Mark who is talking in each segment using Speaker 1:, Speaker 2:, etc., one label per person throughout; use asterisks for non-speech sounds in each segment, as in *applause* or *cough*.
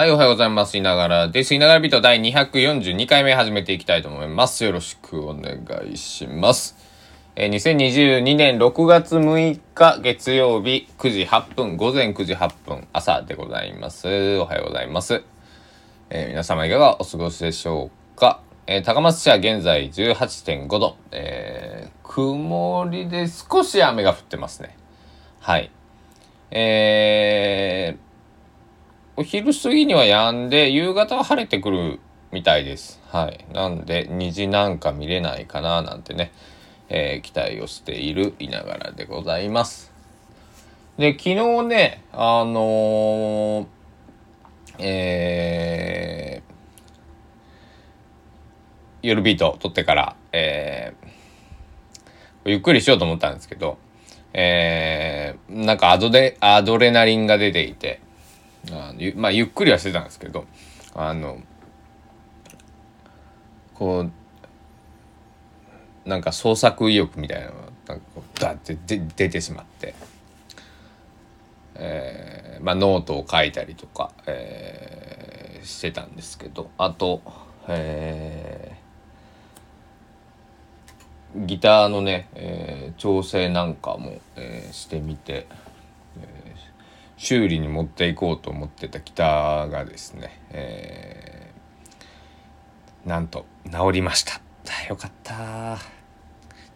Speaker 1: はい、おはようございます。いながらです。いながらビート第242回目始めていきたいと思います。よろしくお願いします。えー、2022年6月6日月曜日9時8分、午前9時8分、朝でございます。おはようございます。えー、皆様いかがお過ごしでしょうか。えー、高松市は現在18.5度、えー、曇りで少し雨が降ってますね。はい。えー、お昼過ぎには止んで、夕方は晴れてくるみたいです。はい。なんで、虹なんか見れないかななんてね、えー、期待をしているいながらでございます。で、昨日ね、あのー、えー、夜ビート撮ってから、えー、ゆっくりしようと思ったんですけど、えー、なんかアドレアドレナリンが出ていて、あまあゆっくりはしてたんですけどあのこうなんか創作意欲みたいなのがダッて出てしまって、えーまあ、ノートを書いたりとか、えー、してたんですけどあと、えー、ギターのね、えー、調整なんかも、えー、してみて。修理に持っていこうと思ってたギターがですね、えー、なんと治りました。よかった。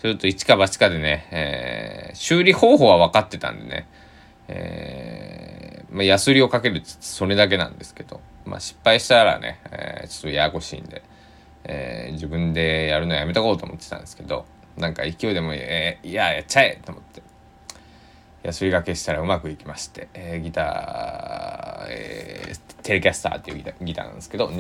Speaker 1: ちょっと一か八かでね、えー、修理方法は分かってたんでね、えー、まあ、ヤスリをかけるそれだけなんですけど、まあ、失敗したらね、えー、ちょっとややこしいんで、え、自分でやるのやめとこうと思ってたんですけど、なんか勢いでも、えー、いや、やっちゃえと思って、やすりがけしたらうまくいきまして、えー、ギター、えー、テレキャスターっていうギターギターなんですけど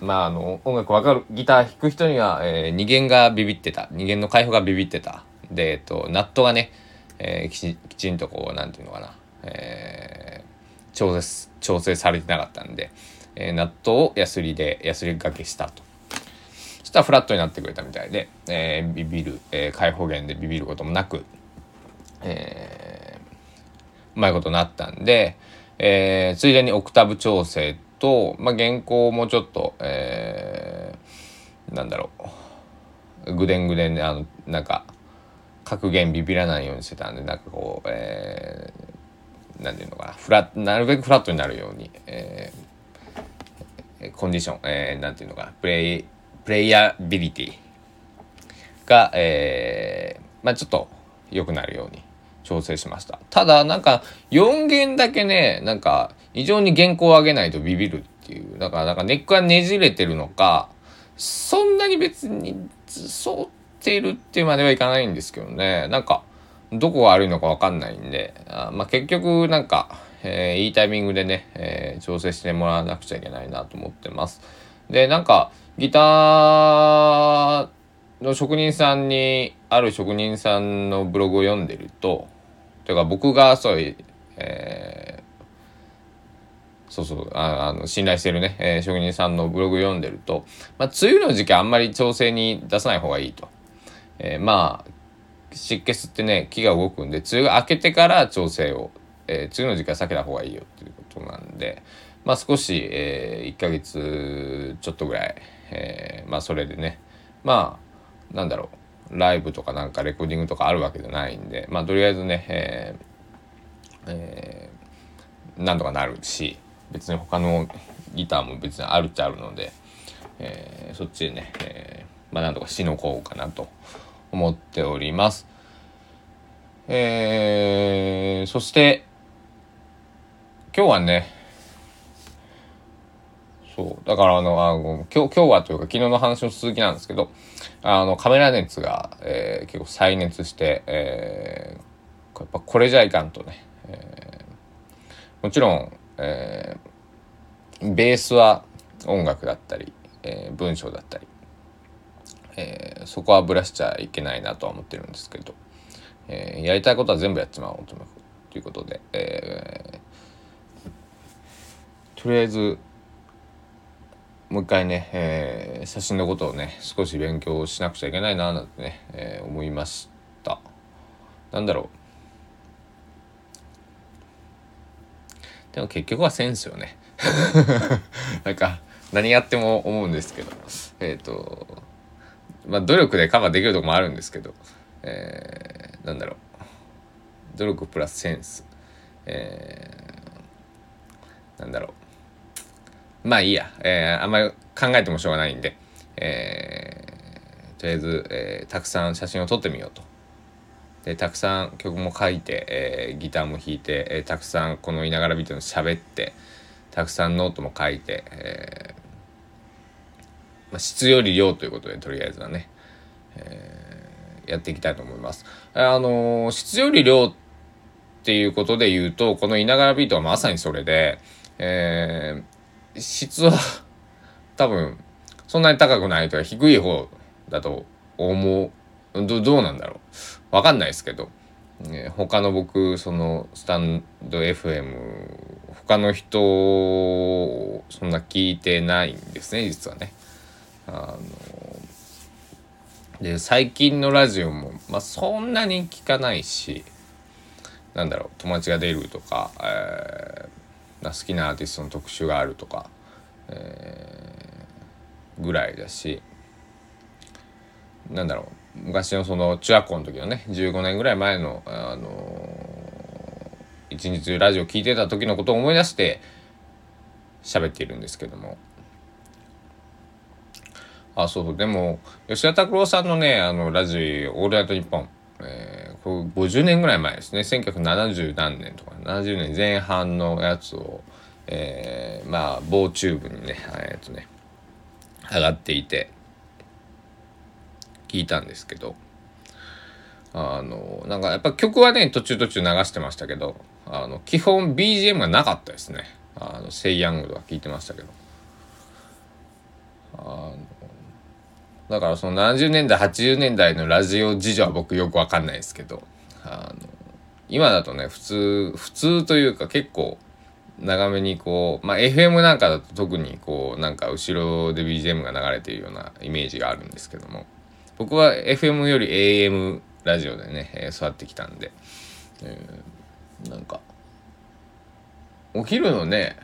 Speaker 1: まああの音楽わかるギター弾く人には、えー、二弦がビビってた。二弦の開放がビビってた。で、えっと、ナットがね、えー、きちきちんとこうなんていうのかな、えー、調整調整されてなかったんで、えー、ナットをヤスリでヤスリがけしたと。そしたらフラットになってくれたみたいで、えー、ビビる、えー、開放弦でビビることもなく、えーうまいことなったんで、えー、ついでにオクターブ調整と、まあ、原稿もちょっと、えー、なんだろう、ぐでんぐでんで、あの、なんか、格言ビビらないようにしてたんで、なんかこう、えー、なんていうのかな、フラなるべくフラットになるように、えー、コンディション、えー、なんていうのかな、プレイ、プレイヤビリティが、えー、まあちょっと良くなるように調整しました。ただ、なんか、4弦だけね、なんか、異常に原稿を上げないとビビるっていう。だから、なんかネックがねじれてるのか、そんなに別に、沿ってるっていうまではいかないんですけどね。なんか、どこが悪いのかわかんないんで、あまあ、結局、なんか、えー、いいタイミングでね、えー、調整してもらわなくちゃいけないなと思ってます。で、なんか、ギターの職人さんに、ある職人さんのブログを読んでると、というか僕がそういう、えー、そうそうああの信頼してるね、えー、職人さんのブログを読んでると、まあ、梅雨の時期あんまり調整に出さない方がいいと。えー、まあ湿気吸ってね木が動くんで梅雨が明けてから調整を、えー、梅雨の時期は避けた方がいいよっていうことなんで、まあ、少し、えー、1ヶ月ちょっとぐらい、えー、まあそれでねまあなんだろうライブとかなんかレコーディングとかあるわけじゃないんでまあとりあえずね、えーえー、なんとかなるし別に他のギターも別にあるっちゃあるので、えー、そっちでね、えー、まあなんとかしのこうかなと思っております。えー、そして今日はねそう。だからあのあ今日今日はというか昨日の話の続きなんですけどあのカメラ熱が、えー、結構再熱して、えー、やっぱこれじゃいかんとね、えー、もちろん、えー、ベースは音楽だったり、えー、文章だったり、えー、そこはぶらしちゃいけないなとは思ってるんですけど、えー、やりたいことは全部やっちまおうということで、えー、とりあえずもう一回ね、えー、写真のことをね少し勉強しなくちゃいけないななんてね、えー、思いました。なんだろう。でも結局はセンスよね。*laughs* なんか何やっても思うんですけど。えっ、ー、とまあ努力でカバーできるとこもあるんですけど、えー、なんだろう。努力プラスセンス。えー、なんだろう。まあいいや、えー、あんまり考えてもしょうがないんで、えー、とりあえず、えー、たくさん写真を撮ってみようと。でたくさん曲も書いて、えー、ギターも弾いて、えー、たくさんこの「いながらビート」の喋ってたくさんノートも書いて、えーまあ、質より量ということでとりあえずはね、えー、やっていきたいと思います。あのー、質より量っていうことで言うとこの「いながらビート」はまさにそれで、えー、質は多分そんなに高くないとか低い方だと思う。どどうなんだろう。わかんないですけど、えー、他の僕そのスタンド FM 他の人そんな聞いてないんですね実はね。あので最近のラジオも、まあ、そんなに聞かないしなんだろう友達が出るとか、えー、好きなアーティストの特集があるとか、えー、ぐらいだしなんだろう昔のその中学校の時のね15年ぐらい前のあの一日ラジオ聞いてた時のことを思い出して喋っているんですけども。あそうそう。でも吉田拓郎さんのねあのラジオ「オールナイトニッポン」えー、50年ぐらい前ですね1970何年とか70年前半のやつを、えー、まあ棒チューブにねえっとね上がっていて。聞いたんですけどあのなんかやっぱ曲はね途中途中流してましたけどあの基本 BGM がなかったですねあのセイヤングとか聞いてましたけどあのだからその70年代80年代のラジオ事情は僕よくわかんないですけどあの今だとね普通普通というか結構長めにこうまあ FM なんかだと特にこうなんか後ろで BGM が流れているようなイメージがあるんですけども僕は FM より AM ラジオでね、えー、育ってきたんで、えー、なんかお昼のね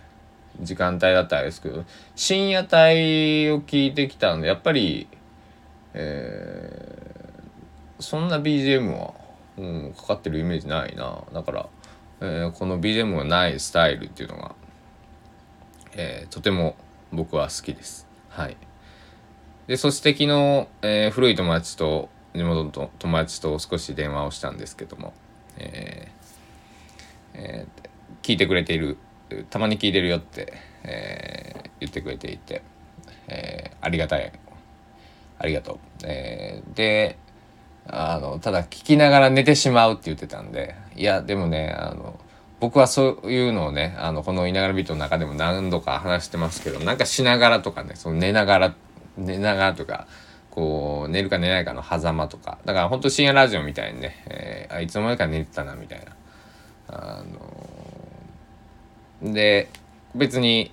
Speaker 1: 時間帯だったらあれですけど深夜帯を聞いてきたんでやっぱり、えー、そんな BGM は、うん、かかってるイメージないなだから、えー、この BGM がないスタイルっていうのが、えー、とても僕は好きです。はいでそして昨日、えー、古い友達と地元の友達と少し電話をしたんですけども、えーえー、聞いてくれているたまに聞いてるよって、えー、言ってくれていて、えー、ありがたいありがとう、えー、であのただ聞きながら寝てしまうって言ってたんでいやでもねあの僕はそういうのをねあのこの「いながらビート」の中でも何度か話してますけどなんかしながらとかねその寝ながら寝ながらとかこう寝るか寝ないかの狭間とかだからほんと深夜ラジオみたいにね、えー、あいつの間にか寝てたなみたいな。あのー、で別に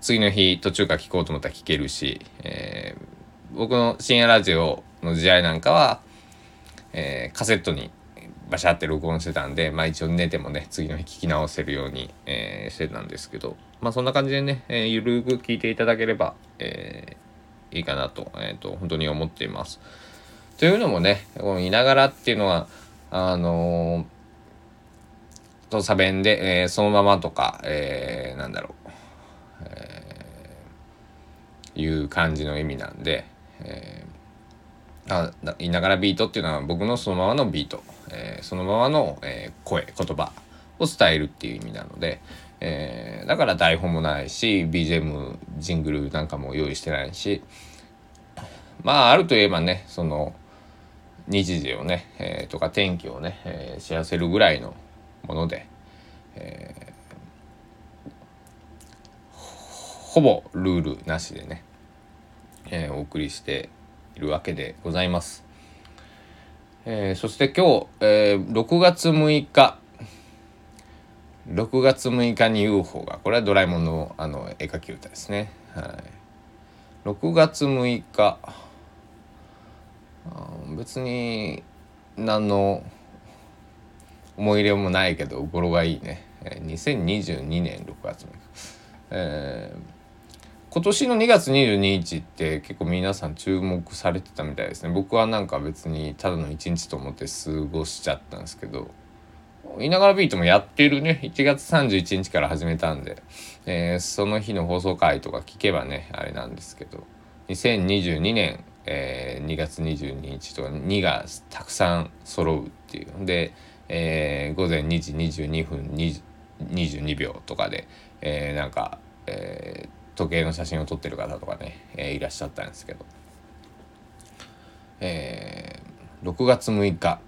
Speaker 1: 次の日途中から聞こうと思ったら聞けるし、えー、僕の深夜ラジオの時代なんかは、えー、カセットにバシャって録音してたんで、まあ一応寝てもね、次の日聞き直せるように、えー、してたんですけど、まあそんな感じでね、えー、ゆるく聞いていただければ、えー、いいかなと、えっ、ー、と、本当に思っています。というのもね、このいながらっていうのは、あのー、と差弁で、えー、そのままとか、えー、なんだろう、えー、いう感じの意味なんで、えー、あいながらビートっていうのは僕のそのままのビート、えー、そのままの、えー、声言葉を伝えるっていう意味なので、えー、だから台本もないし BGM ジングルなんかも用意してないしまああるといえばねその日時をね、えー、とか天気をね、えー、知らせるぐらいのもので、えー、ほぼルールなしでね、えー、お送りしているわけでございます。えー、そして今日、えー、6月6日。6月6日に UFO がこれはドラえもんのあの絵描き歌ですね、はい、6月6日。別に何の思い入れもないけど語呂がいいね、2022年6月6日、えー、今年の2月22日って結構皆さん注目されてたみたいですね。僕はなんか別にただの1日と思って過ごしちゃったんですけどいながらビートもやってるね。1月31日から始めたんで、えー、その日の放送回とか聞けばねあれなんですけど。2022年えー、2月22日とか2がたくさん揃うっていう。で、えー、午前2時22分22秒とかで、えー、なんか、えー、時計の写真を撮ってる方とかね、えー、いらっしゃったんですけど、えー、6月6日。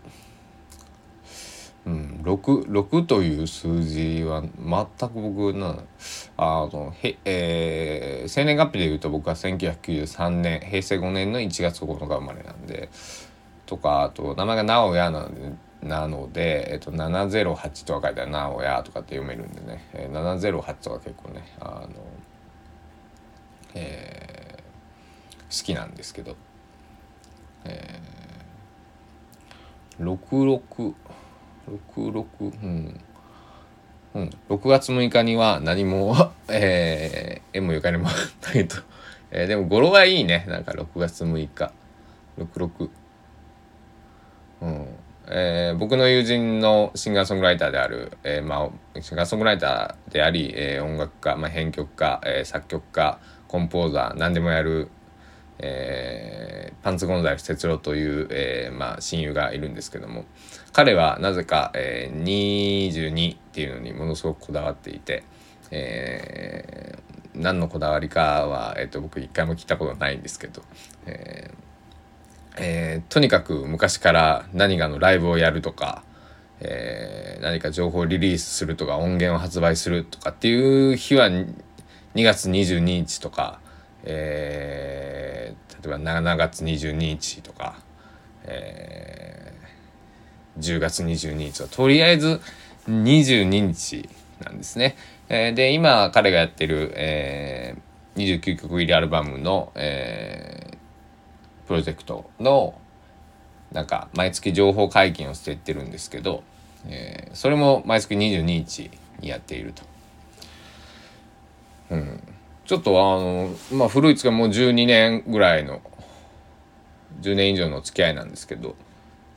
Speaker 1: うん、6, 6という数字は全く僕のあのへ、えー、生年月日でいうと僕は1993年平成5年の1月9日生まれなんでとかあと名前が直哉なのでなので、えっと、708とか書いてある「直哉」とかって読めるんでね、えー、708とか結構ねあの、えー、好きなんですけど、えー、66 66うんうん、6月6日には何も、*laughs* えー、縁もゆかりもないと、えー、でも語呂はいいね。なんか6月6日。66うん。えー、僕の友人のシンガーソングライターである、えーまあ、シンガーソングライターであり、えー、音楽家、まあ、編曲家、えー、作曲家コンポーザー何でもやる、えー、パンツ・ゴンザレス哲郎という、えーまあ、親友がいるんですけども、彼はなぜか、えー、22っていうのにものすごくこだわっていて、えー、何のこだわりかは、えーと、僕一回も聞いたことないんですけど、ええー、とにかく昔から何かのライブをやるとか、えー、何か情報をリリースするとか音源を発売するとかっていう日は2月22日とか、えー、例えば7月22日とか、えー10月22日はとりあえず22日なんですね。えー、で今彼がやってる、えー、29曲入りアルバムの、えー、プロジェクトのなんか毎月情報解禁をしていってるんですけど、えー、それも毎月22日にやっていると。ちょっとあのまあ古いつかもう12年ぐらいの10年以上の付き合いなんですけど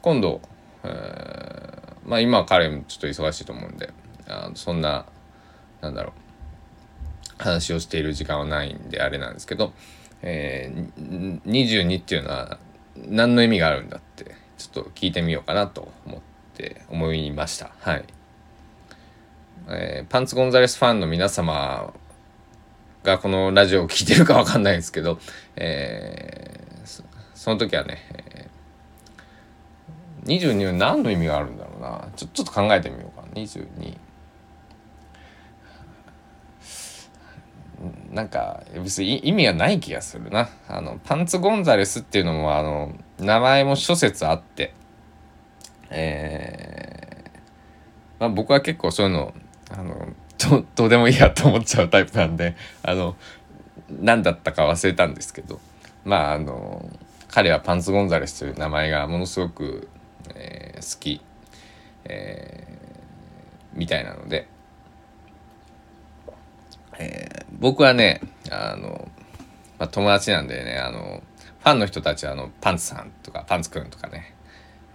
Speaker 1: 今度えまあ今彼もちょっと忙しいと思うんであそんななんだろう話をしている時間はないんであれなんですけど、えー、22っていうのは何の意味があるんだってちょっと聞いてみようかなと思って思いました。はい、えー、パンツ・ゴンザレスファンの皆様がこのラジオを聴いてるかわかんないですけど、えー、その時はね、22は何の意味があるんだろうな。ちょちょっと考えてみようか。22なんか別に意味がない気がするな。あのパンツ・ゴンザレスっていうのもあの名前も諸説あってえー、まあ、僕は結構そういうのあのど *laughs* どうでもいいやと思っちゃうタイプなんであの何だったか忘れたんですけどまああの彼はパンツ・ゴンザレスという名前がものすごくえー、好き、えー、みたいなので、えー、僕はねあの、まあ、友達なんでねあのファンの人たちはあのパンツさんとかパンツくんとかね、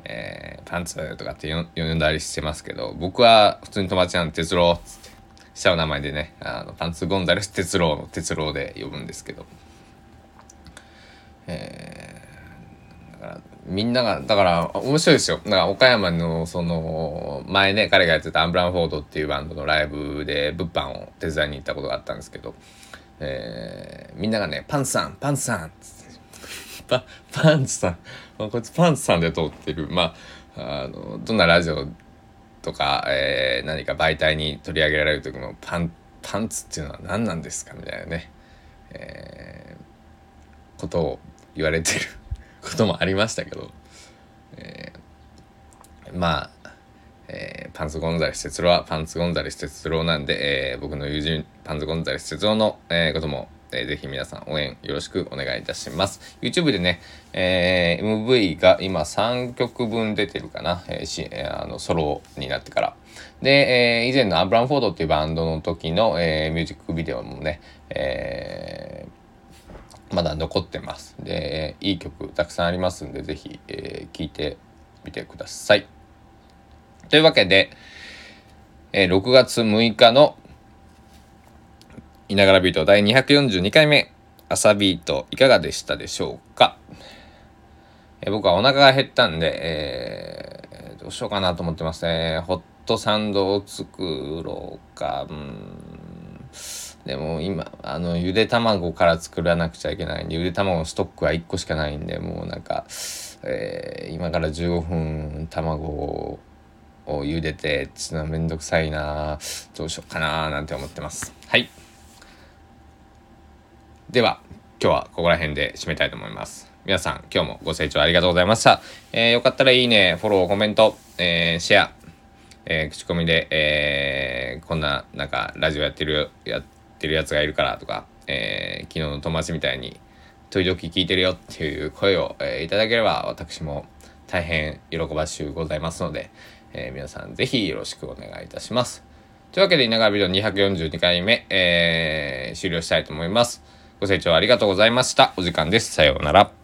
Speaker 1: えー、パンツとかって呼んだりしてますけど僕は普通に友達なんで哲郎っつって下の名前でねあのパンツゴンザレス哲郎の哲郎で呼ぶんですけど、えー、だからみんなが、だから面白いですよ。だから岡山のその、前ね、彼がやってたアンブランフォードっていうバンドのライブで物販を手伝いに行ったことがあったんですけど、えー、みんながね、パンツさん、パンツさんパ *laughs* パンツさん、こいつパンツさんで通ってる。まあ、あの、どんなラジオとか、えー、何か媒体に取り上げられる時も、パン、パンツっていうのは何なんですかみたいなね、えー、ことを言われてる。*laughs* こともありましたけど、えー、まあ、えー、パンツ・ゴンザレス哲郎はパンツ・ゴンザレス哲郎なんで、えー、僕の友人パンツ・ゴンザレス哲郎の、えー、ことも、えー、ぜひ皆さん応援よろしくお願いいたします。YouTube でね、えー、MV が今3曲分出てるかな、えー、しあのソロになってから。で、えー、以前のアブランフォードっていうバンドの時の、えー、ミュージックビデオもね、えー、まだ残ってます。で、いい曲たくさんありますんで、ぜひ、えー、聴いてみてください。というわけで、え、6月6日のいながらビート第242回目朝ビートいかがでしたでしょうか、え、僕はお腹が減ったんで、えー、どうしようかなと思ってますね。ホットサンドを作ろうか。うんでも今、あの、ゆで卵から作らなくちゃいけないんで、ゆで卵のストックは1個しかないんで、もうなんか、えー、今から15分卵をを茹でて、ちょっとめんどくさいなどうしようかななんて思ってます。はい。では、今日はここら辺で締めたいと思います。皆さん、今日もご清聴ありがとうございました。えー、よかったらいいね、フォロー、コメント、えー、シェア、えー、口コミで、えー、こんな、なんか、ラジオやってる、やってるやつがいるからとか、えー、昨日の友達みたいに、時々聞いてるよっていう声を、えー、いただければ、私も大変喜ばしゅうございますので、えー、皆さんぜひよろしくお願いいたします。というわけで、稲川ビデオ242回目、えー、終了したいと思います。ご清聴ありがとうございました。お時間です。さようなら。